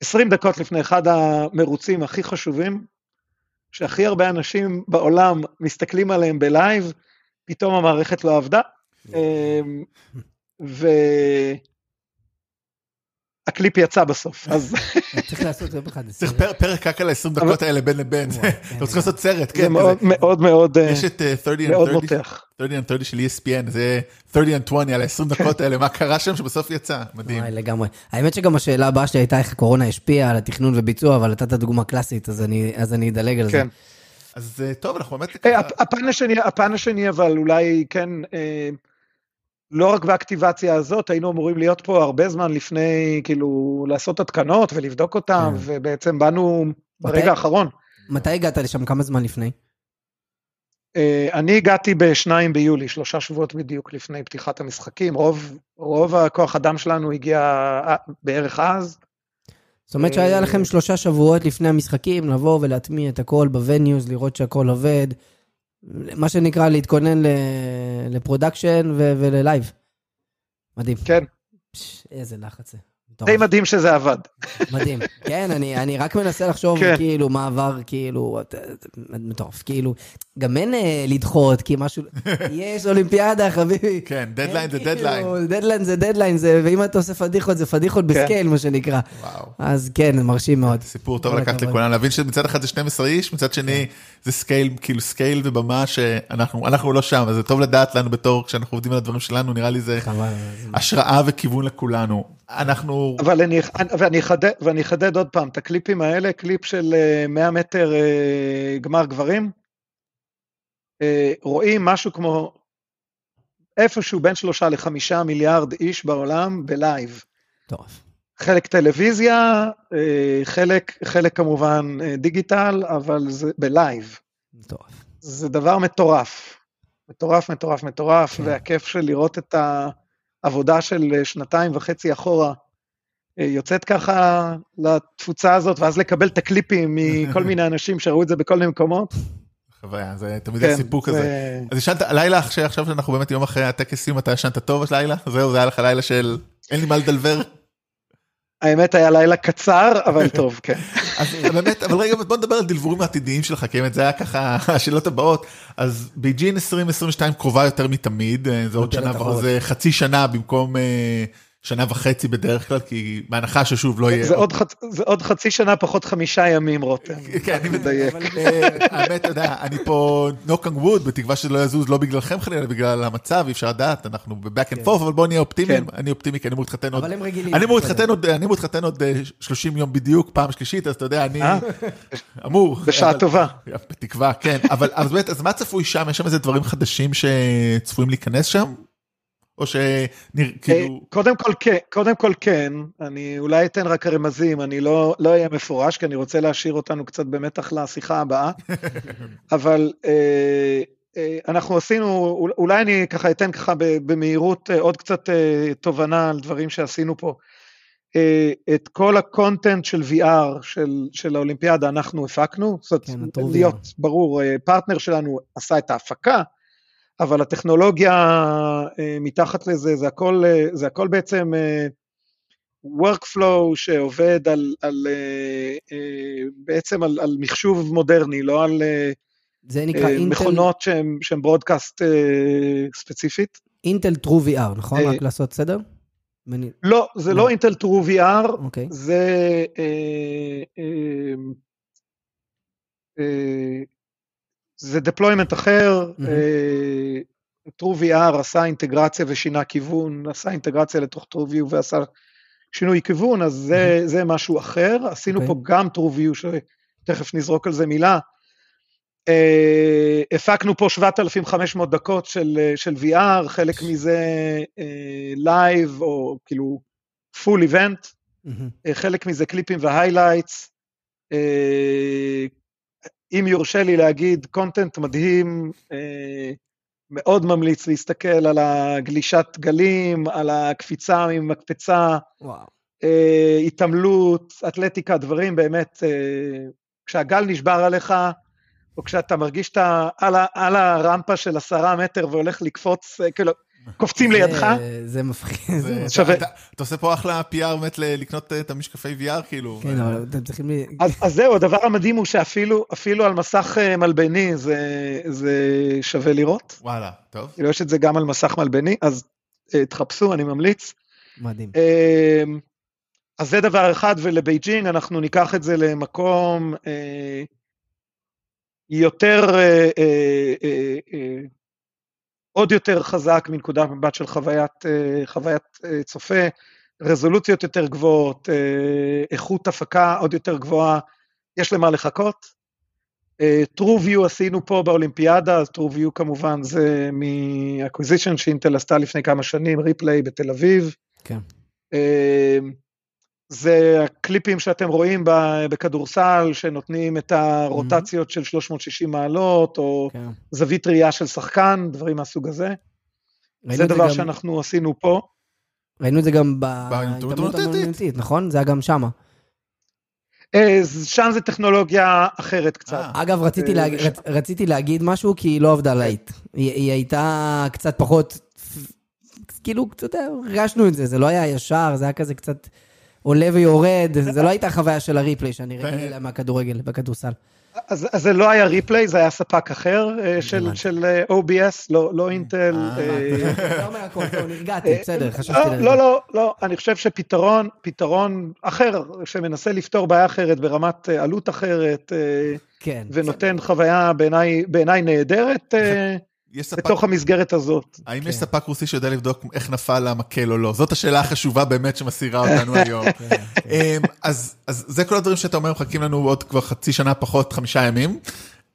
20 אה, דקות לפני אחד המרוצים הכי חשובים, שהכי הרבה אנשים בעולם מסתכלים עליהם בלייב, פתאום המערכת לא עבדה. אמ, והקליפ יצא בסוף, אז... צריך לעשות יום אחד. צריך פרק רק על ה-20 דקות האלה בין לבין, אתה כן. צריך לעשות סרט, כן. זה מאוד מאוד מאוד יש את 30 אה, מותח. 30 and 30 של ESPN, זה 30 and 20 על ה-20 דקות האלה, מה קרה שם שבסוף יצא, מדהים. וואי, לגמרי. האמת שגם השאלה הבאה שלי הייתה איך הקורונה השפיעה על התכנון וביצוע, אבל נתת דוגמה קלאסית, אז אני אדלג על זה. כן. אז אה, טוב, אנחנו באמת... אה, הפן השני, אבל אולי כן, לא רק באקטיבציה הזאת, היינו אמורים להיות פה הרבה זמן לפני, כאילו, לעשות התקנות ולבדוק אותם, כן. ובעצם באנו ברגע האחרון. מתי הגעת לשם? כמה זמן לפני? אה, אני הגעתי בשניים ביולי, שלושה שבועות בדיוק לפני פתיחת המשחקים. רוב, רוב הכוח אדם שלנו הגיע אה, בערך אז. זאת אומרת שהיה אה, לכם שלושה שבועות לפני המשחקים לבוא ולהטמיע את הכל ב venues, לראות שהכל עובד. מה שנקרא להתכונן ל production ול live. מדהים. כן. פש, איזה לחץ זה. די מדהים שזה עבד. מדהים. כן, אני, אני רק מנסה לחשוב, כן. כאילו, מה עבר, כאילו, מטורף, כאילו, גם אין אה, לדחות, כי משהו, יש אולימפיאדה, חביבי. כן, דדליין זה דדליין. כאילו, דדליין זה דדליין, זה, ואם אתה עושה פדיחות, זה פדיחות כן. ב scale, מה שנקרא. וואו. אז כן, מרשים מאוד. סיפור טוב לקחת לכולם, להבין שמצד אחד זה 12 איש, מצד שני כן. זה scale, כאילו scale ובמה שאנחנו לא שם, אז זה טוב לדעת לנו בתור, כשאנחנו עובדים על הדברים שלנו, נראה לי זה השראה וכיוון לכולנו. אנחנו... אבל אני, ואני, אחדד, ואני אחדד עוד פעם, את הקליפים האלה, קליפ של 100 אה, מטר אה, גמר גברים, אה, רואים משהו כמו איפשהו בין שלושה לחמישה מיליארד איש בעולם ב live. טוב. חלק טלוויזיה, חלק, חלק כמובן digital, אבל זה ב live. טוב. זה דבר מטורף. מטורף, מטורף, מטורף, כן. והכיף של לראות את ה... עבודה של אה, שנתיים וחצי אחורה, אה, יוצאת ככה לתפוצה הזאת, ואז לקבל את הקליפים מכל מיני אנשים שראו את זה בכל מיני מקומות. חוויה, זה תמיד כן, סיפור כזה. אז ישנת, הלילה עכשיו שאנחנו באמת יום אחרי הטקס סיום, אתה ישנת טוב הלילה? זהו, זה היה לך לילה של אין לי מה לדלבר? האמת היה לילה קצר, אבל טוב, כן. אז באמת, אבל רגע, בוא נדבר על דלבורים העתידיים שלך, כי באמת זה היה ככה השאלות הבאות. אז בג'ין 2022 קרובה יותר מתמיד, אה, זה עוד שנה, זה חצי שנה במקום אה, שנה וחצי בדרך כלל, כי בהנחה ששוב לא יהיה... זה עוד, חצ... זה עוד חצי שנה פחות חמישה ימים, רותם. כן, אני מדייק. אה, האמת, אתה יודע, אני פה knock on wood, בתקווה שזה לא יזוז לא בגללכם חלילה, אלא בגלל המצב, אי אפשר לדעת, אנחנו ב-back and כן. forth, אבל בואו נהיה אופטימיים, כן. אני אופטימי, כי אני אמור להתחתן עוד... אבל הם רגילים. אני אמור להתחתן עוד 30 יום בדיוק, פעם שלישית, אז אתה יודע, אני אה? אמור. בשעה טובה. בתקווה, כן. אבל באמת, אז מה צפוי שם? יש שם איזה דברים חדשים שצפויים להיכנס שם? או שכאילו... אה, קודם כל כן, קודם כל כן, אני אולי אתן רק רמזים, אני לא לא אהיה מפורש, כי אני רוצה להשאיר אותנו קצת במתח לשיחה הבאה, אבל אה, אה, אנחנו עשינו, אולי אני ככה אתן ככה במהירות אה, עוד קצת אה, תובנה על דברים שעשינו פה. אה, את כל ה content של VR של, של האולימפיאדה אנחנו הפקנו, זאת אומרת, כן, להיות ברור, אה, פרטנר שלנו עשה את ההפקה, אבל הטכנולוגיה אה, מתחת לזה, זה הכל, אה, זה הכל בעצם אה, workflow שעובד על, על בעצם על, על מחשוב מודרני, לא על זה נקרא. מכונות שהן broadcast ספציפית. אינטל טרו VR, נכון? רק לעשות סדר? לא, זה לא אינטל טרו VR, זה... זה deployment אחר. אה, TrueVR עשה אינטגרציה ושינה כיוון, עשה אינטגרציה לתוך TrueView ועשה שינוי כיוון, אז זה, זה משהו אחר. עשינו אוקיי. פה גם TrueView, שתכף נזרוק על זה מילה. אה, הפקנו פה 7,500 דקות של, אה, של VR, חלק מזה live, או כאילו full event, מהמם. אה, חלק מזה קליפים ו highlights. אם יורשה לי להגיד, content מדהים, אה, מאוד ממליץ להסתכל על הגלישת גלים, על הקפיצה ממקפצה. אה, התעמלות, אתלטיקה, דברים באמת, אה, כשהגל נשבר עליך, או כשאתה מרגיש שאתה על, על הרמפה של עשרה מטר והולך לקפוץ, אה, כאילו, קופצים לידך, זה מפחיד. זה- שווה. אתה- עושה פה אחלה PR באמת לקנות אה, את המשקפי VR כאילו. כן, אבל אתם צריכים... אז, זהו, הדבר המדהים הוא שאפילו אפילו על מסך אה, מלבני זה, זה שווה לראות. וואלה, טוב. כאילו יש את זה גם על מסך מלבני, אז אה, תחפשו, אני ממליץ. מדהים. אה, אז זה דבר אחד, ולבייג'ינג אנחנו ניקח את זה למקום אה, יותר, אה, אה, אה, אה, עוד יותר חזק מנקודת מבט של חוויית, אה, חוויית אה, צופה, רזולוציות יותר גבוהות, אה, איכות הפקה עוד יותר גבוהה, יש למה לחכות. True View עשינו פה באולימפיאדה, אז True View כמובן זה מ- acquisition שאינטל עשתה לפני כמה שנים, Replay בתל אביב. כן. זה הקליפים שאתם רואים בכדורסל, שנותנים את הרוטציות של 360 מעלות, או כן. זווית ראייה של שחקן, דברים מהסוג הזה. זה דבר גם- שאנחנו עשינו פה. ראינו את זה גם המונוליטית. המונוליטית, נכון? זה היה גם שמה. אה, שם זה טכנולוגיה אחרת קצת. אה. אגב, רציתי, אה, להג... ש- רצ... רציתי להגיד משהו, כי היא לא עבדה להיט. היא, היא הייתה קצת פחות, כאילו, אתה יודע, הרגשנו את זה, זה לא היה ישר, זה היה כזה קצת עולה ויורד, זה לא הייתה חוויה של הריפליי שאני רגיל אליה מהכדורגל, בכדורסל. אז, אז זה לא היה ריפליי, זה היה ספק אחר אה, של. של אה, OBS, לא, לא אינטל. אה, אה, אתה אומר הכל, זהו, נרגעתי, בסדר, אה, חשבתי לא, לרגע. לא, לא, לא, אני חושב שפתרון, פתרון אחר, שמנסה לפתור בעיה אחרת ברמת אה, עלות אחרת, אה, כן. ונותן חוויה בעיניי בעיניי נהדרת אה, יש ספק, בתוך המסגרת הזאת. האם כן. יש ספק רוסי שיודע לבדוק איך נפל המקל או לא? זאת השאלה החשובה באמת שמסעירה אותנו היום. כן, כן. אמ, אז אז זה כל הדברים שאתה אומר, מחכים לנו עוד כבר חצי שנה פחות חמישה ימים.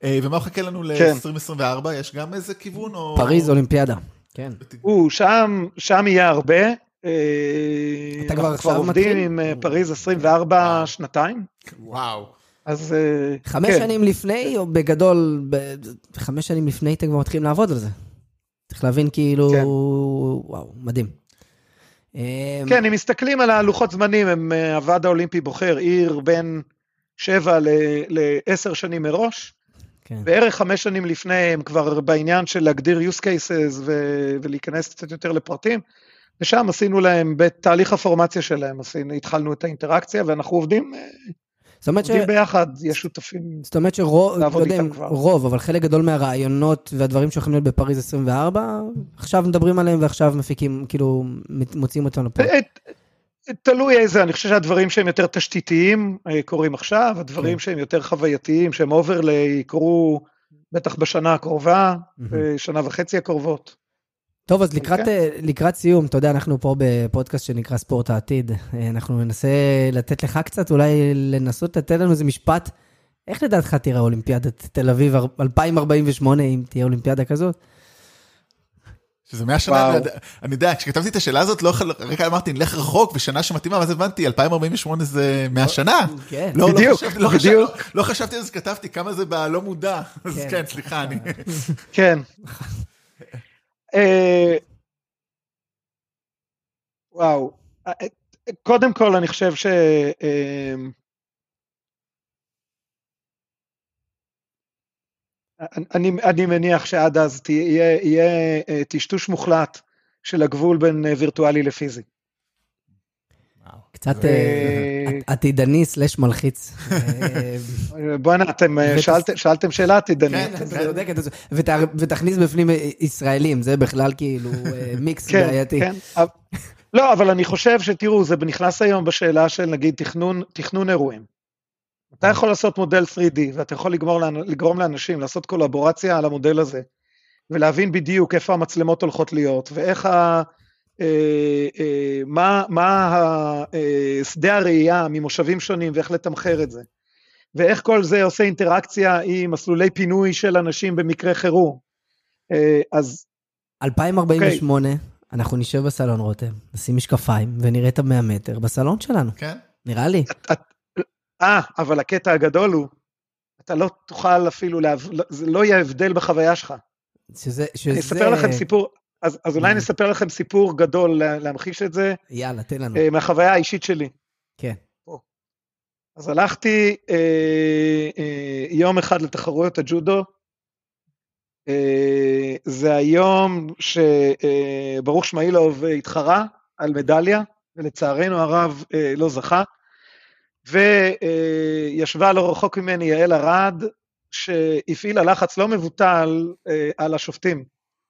אה, ומה מחכה לנו כן. ל-2024? יש גם איזה כיוון או... פריז אולימפיאדה. כן. או, שם, שם יהיה הרבה. אה, אתה כבר אנחנו עכשיו עובדים מתחיל? עם אה, פריז 24 שנתיים, וואו. אז... אה, חמש כן. שנים לפני, או בגדול, ב- חמש שנים לפני אתם כבר מתחילים לעבוד על זה. צריך להבין כאילו, כן. וואו, מדהים. אמ, כן, אם מסתכלים על הלוחות זמנים, הם, אה, הוועד האולימפי בוחר עיר בין שבע ל- לעשר שנים מראש. כן. בערך חמש שנים לפני הם כבר בעניין של להגדיר use cases ו- ולהיכנס קצת יותר לפרטים, ושם עשינו להם, בתהליך הפורמציה שלהם, עשינו, התחלנו את האינטראקציה, ואנחנו עובדים, אה, זאת אומרת ש... עובדים ביחד, יש שותפים. זאת אומרת שרוב, לא יודע אם. רוב, אבל חלק גדול מהרעיונות והדברים שיכולים להיות בפריז 24, עכשיו מדברים עליהם ועכשיו מפיקים, כאילו, מוציאים אותם לפה. אה, אה, תלוי איזה, אני חושב שהדברים שהם יותר תשתיתיים אה, קורים עכשיו, הדברים כן. שהם יותר חווייתיים, שהם overlay, יקרו בטח בשנה הקרובה. אה, שנה וחצי הקרובות. טוב, אז לקראת, כן. אה, לקראת סיום, אתה יודע, אנחנו פה בפודקאסט שנקרא ספורט העתיד. אה, אנחנו ננסה לתת לך קצת, אולי לנסות לתת לנו איזה משפט. איך לדעתך תראה אולימפיאדת תל אביב 2048, אם תהיה אולימפיאדה כזאת? שזה 100 שנה, וואו. אני יודע- אני יודע, כשכתבתי את השאלה הזאת, לא יכול, רגע אמרתי, נלך רחוק ושנה שמתאימה, ואז הבנתי, 2048 זה 100 שנה. כן. לא, לא בדיוק, חשבתי- לא בדיוק. חשב- לא חשבתי על זה, כתבתי כמה זה בלא מודע. אז כן. כן, סליחה, אני... כן. אה, וואו, קודם כל אני חושב ש... אה, אני, אני מניח שעד אז תהיה, יהיה אה, טשטוש מוחלט של הגבול בין אה, וירטואלי לפיזי. קצת אה, עת- עתידני סלש מלחיץ. אה, בואנה, אתם אה, שאלתם, שאלה עתידנית. כן, אתה צודק, ותכניס בפנים ישראלים, זה בכלל כאילו מיקס כן, בעייתי. כן. לא, אבל אני חושב שתראו, זה נכנס היום בשאלה של נגיד תכנון, אירועים. אתה יכול לעשות מודל 3D, ואתה יכול לגרום לאנשים לעשות קולבורציה על המודל הזה, ולהבין בדיוק איפה המצלמות הולכות להיות, ואיך ה... מה, מה אה, שדה הראייה ממושבים שונים ואיך לתמחר את זה. ואיך כל זה עושה אינטראקציה עם מסלולי פינוי של אנשים במקרה חירום. אז... 2048, okay. אנחנו נשב בסלון רותם, נשים משקפיים ונראה את המאה מטר בסלון שלנו. כן. נראה לי. אה, אבל הקטע הגדול הוא, אתה לא תוכל אפילו, להב... זה לא יהיה הבדל בחוויה שלך. שזה... שזה... אני אספר לכם סיפור, אז, אז אולי אני אספר לכם סיפור גדול להמחיש את זה. יאללה, תן לנו. אה, מהחוויה האישית שלי. כן. אז הלכתי אה, אה, יום אחד לתחרויות הג'ודו. אה, זה היום שברוך אה, שמאילוב התחרה על מדליה, ולצערנו הרב אה, לא זכה. וישבה אה, לא רחוק ממני יעל ארד, שהפעילה לחץ לא מבוטל אה, על השופטים.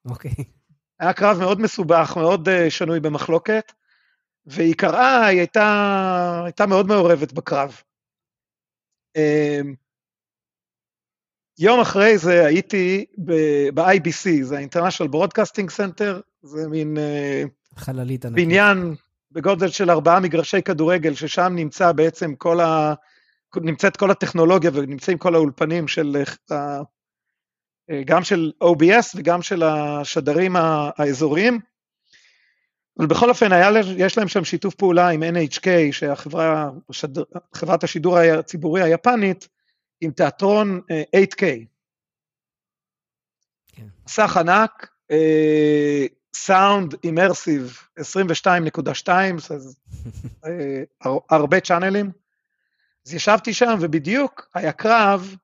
אוקיי. Okay. היה קרב מאוד מסובך, מאוד uh, שנוי במחלוקת, והיא קראה, היא הייתה, הייתה מאוד מעורבת בקרב. Uh, יום אחרי זה הייתי ב-IBC, זה ה-International Broadcasting Center, זה מין uh, חללית בניין בגודל של ארבעה מגרשי כדורגל, ששם נמצא בעצם כל ה... נמצאת כל הטכנולוגיה ונמצאים כל האולפנים של אה, גם של OBS וגם של השדרים האזוריים. אבל בכל אופן, היה, יש להם שם שיתוף פעולה עם NHK, שחברת השידור הציבורי היפנית, עם תיאטרון 8K. אה, כן. מסך ענק, סאונד אימרסיב 22.2, הרבה צ'אנלים. אז ישבתי שם ובדיוק היה קרב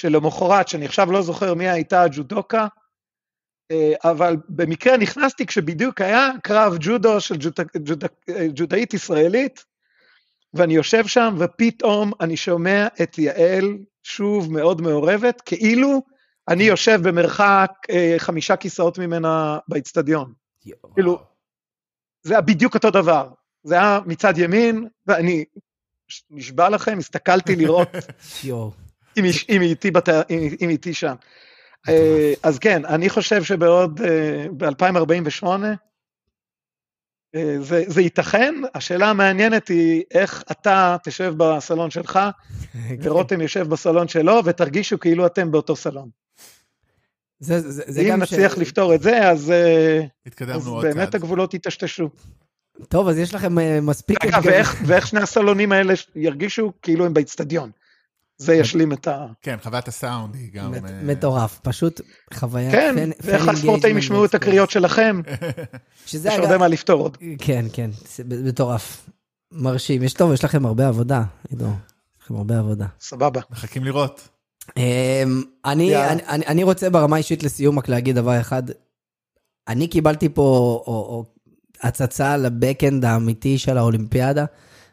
שלמחרת, שאני עכשיו לא זוכר מי הייתה הג'ודוקה, אה, אבל במקרה נכנסתי כשבדיוק היה קרב ג'ודו של ג'וד, ג'וד, ג'ודאית ישראלית, ואני יושב שם ופתאום אני שומע את יעל שוב מאוד מעורבת, כאילו אני יושב במרחק אה, חמישה כיסאות ממנה באיצטדיון. כאילו, זה היה בדיוק אותו דבר. זה היה מצד ימין, ואני נשבע לכם, הסתכלתי לראות אם היא איתי, בת... אם איתי שם. אה, אז כן, אני חושב שבעוד, אה, ב-2048, אה, זה, זה ייתכן, השאלה המעניינת היא איך אתה תשב בסלון שלך, ורותם יושב בסלון שלו, ותרגישו כאילו אתם באותו סלון. זה, זה, זה אם נצליח ש... לפתור את זה, אז, אז באמת. הגבולות יטשטשו. טוב, אז יש לכם מספיק... אגב, ואיך, ואיך שני הסלונים האלה ירגישו כאילו הם באצטדיון. זה ישלים את ה... כן, חוויית הסאונד היא גם... אה, מטורף, פשוט חוויה... כן, ואיך הספורטאים ישמעו את הקריאות שלכם. יש הרבה מה לפתור עוד. כן, כן, מטורף. מרשים. יש טוב, יש לכם הרבה עבודה, עידו. יש לכם הרבה עבודה. סבבה. מחכים לראות. אמ, אני רוצה ברמה אישית לסיום רק להגיד דבר אחד. אני קיבלתי פה הצצה לבקאנד האמיתי של האולימפיאדה.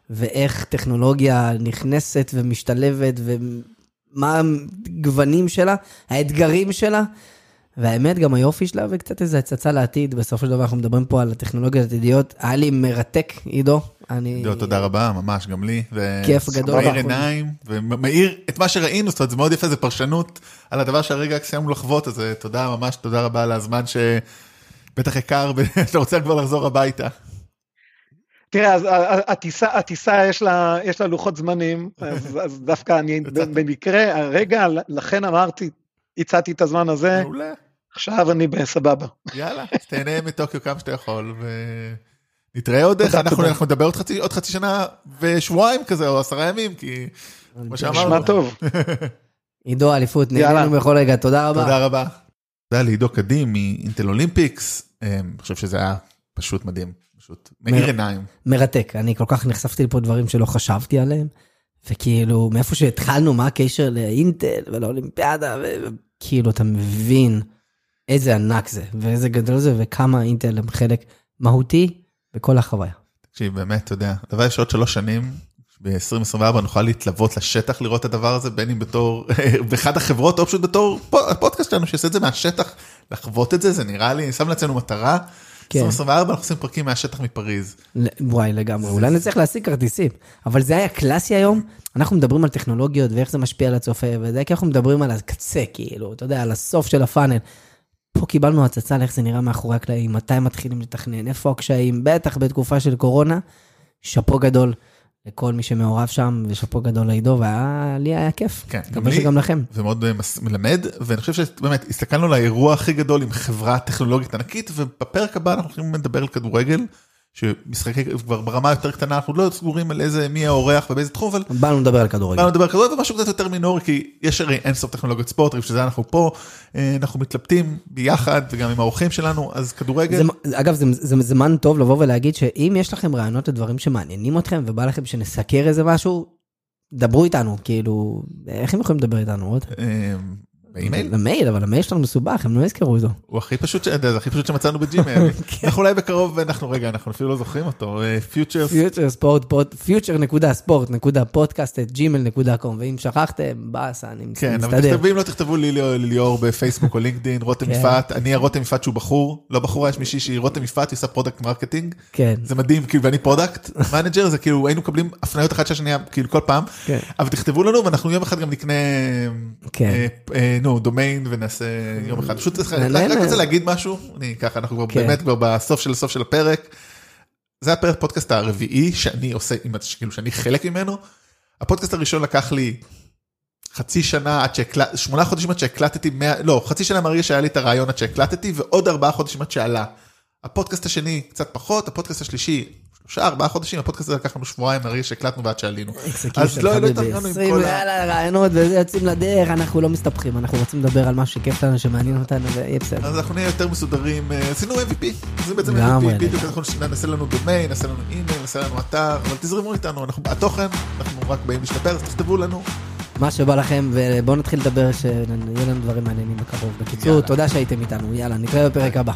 ואיך טכנולוגיה נכנסת ומשתלבת, ומה הגוונים שלה, האתגרים שלה. והאמת, גם היופי שלה וקצת איזה הצצה לעתיד. בסופו של דבר אנחנו מדברים פה על הטכנולוגיות העתידיות. היה לי מרתק, עידו. אני... עידו, תודה רבה, ממש, גם לי. ו... כיף גדול. מאיר עיניים, ומאיר את מה שראינו, זאת אומרת, זה מאוד יפה, זה פרשנות על הדבר שהרגע סיימנו לחוות, אז אה, תודה, ממש תודה רבה על הזמן שבטח יקר, ואתה רוצה כבר לחזור הביתה. תראה, אז הטיסה, הטיסה יש לה, יש לה לוחות זמנים, אז, אז דווקא אני במקרה, הרגע, לכן אמרתי, הצעתי את הזמן הזה, מעולה. עכשיו אני בסבבה. יאללה, אז תהנה מטוקיו כמה שאתה יכול, ונתראה עוד איך, אנחנו, אנחנו נדבר עוד חצי, עוד חצי שנה ושבועיים כזה, או עשרה ימים, כי כמו שאמרנו. נשמע טוב. עידו, אליפות, נהנינו בכל רגע, תודה רבה. תודה רבה. תודה לעידו קדים מאינטל אולימפיקס, אה, אני חושב שזה היה פשוט מדהים. פשוט מאיר עיניים. מרתק, אני כל כך נחשפתי לפה דברים שלא חשבתי עליהם, וכאילו מאיפה שהתחלנו, מה הקשר לאינטל ולאולימפיאדה, וכאילו אתה מבין איזה ענק זה, ואיזה גדול זה, וכמה אינטל הם חלק מהותי בכל החוויה. תקשיב, באמת, אתה יודע, הדבר יש עוד שלוש שנים, ב-2024 נוכל להתלוות לשטח לראות את הדבר הזה, בין אם בתור, באחד החברות, או פשוט בתור הפודקאסט שלנו, שיעשה את זה מהשטח, לחוות את זה, זה נראה לי, שם לעצמנו מטרה. כן. 2024 אנחנו עושים פרקים מהשטח מפריז. וואי, לגמרי. אולי נצליח להשיג כרטיסים. אבל זה היה קלאסי היום. אנחנו מדברים על טכנולוגיות ואיך זה משפיע על הצופה, וזה כי אנחנו מדברים על הקצה, כאילו, אתה יודע, על הסוף של הפאנל. פה קיבלנו הצצה על איך זה נראה מאחורי הקלעים, מתי מתחילים לתכנן, איפה הקשיים, בטח בתקופה של קורונה. שאפו גדול לכל מי שמעורב שם, ושאפו גדול לעידו, ולי היה כיף. כן, גם לי. שגם לכם. ומאוד אה, מס- מלמד, ואני חושב שבאמת הסתכלנו על האירוע הכי גדול עם חברה טכנולוגית ענקית, ובפרק הבא אנחנו הולכים לדבר על כדורגל, שמשחקי כבר ברמה יותר קטנה, אנחנו לא סגורים על איזה, מי האורח ובאיזה תחום, אבל באנו לדבר על כדורגל. באנו לדבר על כדורגל ומשהו קצת יותר מינורי, כי יש הרי אינסוף טכנולוגיות ספורט, בשביל זה אנחנו פה, אה, אנחנו מתלבטים ביחד, וגם עם האורחים שלנו, אז כדורגל, זה, אגב, זה, זה, זה זמן טוב לבוא ולהגיד שאם יש לכם רעיונות לדברים שמעניינים אתכם, ובא לכם שנסקר איזה משהו, דברו איתנו, כאילו, איך הם יכולים לדבר איתנו עוד? אה, באימייל, למייל, אבל המייל שלנו מסובך, הם לא יזכרו אותו. הוא הכי פשוט, זה הכי פשוט שמצאנו בג'ימייל, אנחנו אולי בקרוב, אנחנו רגע, אנחנו אפילו לא זוכרים אותו, futures, future sport, future.sport.podcast at gmail.com, ואם שכחתם, באסה, אני כן, אבל מסתדר. תכתבו, אם לא תכתבו לי ליאור בפייסבוק או לינקדאין, רותם כן. יפעת, אני הרותם יפעת שהוא בחור, לא בחורה, יש מישהי שהיא רותם יפעת, היא עושה product marketing, כן, זה מדהים, כאילו, ואני product manager, זה כאילו, היינו מקבלים הפניות אחת של השנייה, כאילו, כל פעם, כן. אבל תכתבו לנו, ואנחנו יום אחד גם נקנה, כן. אה, אה, נו, דומיין, ונעשה יום אחד. פשוט צריך-. רק רוצה להגיד משהו, אני ככה, אנחנו כבר כן. באמת כבר בסוף של הסוף של הפרק. זה הפרק פודקאסט הרביעי שאני עושה, כאילו שאני חלק ממנו. הפודקאסט הראשון לקח לי חצי שנה עד שהקלטתי, שמונה חודשים עד שהקלטתי, 100, לא, חצי שנה מהרגע שהיה לי את הרעיון עד שהקלטתי, ועוד ארבעה חודשים עד שעלה. הפודקאסט השני קצת פחות, הפודקאסט השלישי שלושה ארבעה חודשים, הפודקאסט הזה לקח לנו שבועיים מהרגע שהקלטנו ועד שעלינו. אז לא, לא התארגנו עם כל ה... יאללה, רעיונות וזה, יוצאים לדרך, אנחנו לא מסתבכים, אנחנו רוצים לדבר על משהו שכיף לנו, שמעניין אותנו, ויהיה בסדר. אז אנחנו נהיה יותר מסודרים, אה, עשינו MVP, זה בעצם MVP, בדיוק אנחנו נעשה לנו דומיין, נעשה לנו אימייל, נעשה לנו אתר, אבל תזרמו איתנו, אנחנו התוכן, אנחנו רק באים להשתפר, אז תכתבו לנו. מה שבא לכם, ובואו נתחיל לדבר, שיהיה לנו דברים מעניינים בקרוב. בקיצור. תודה שהייתם איתנו, יאללה, נתראה בפרק הבא.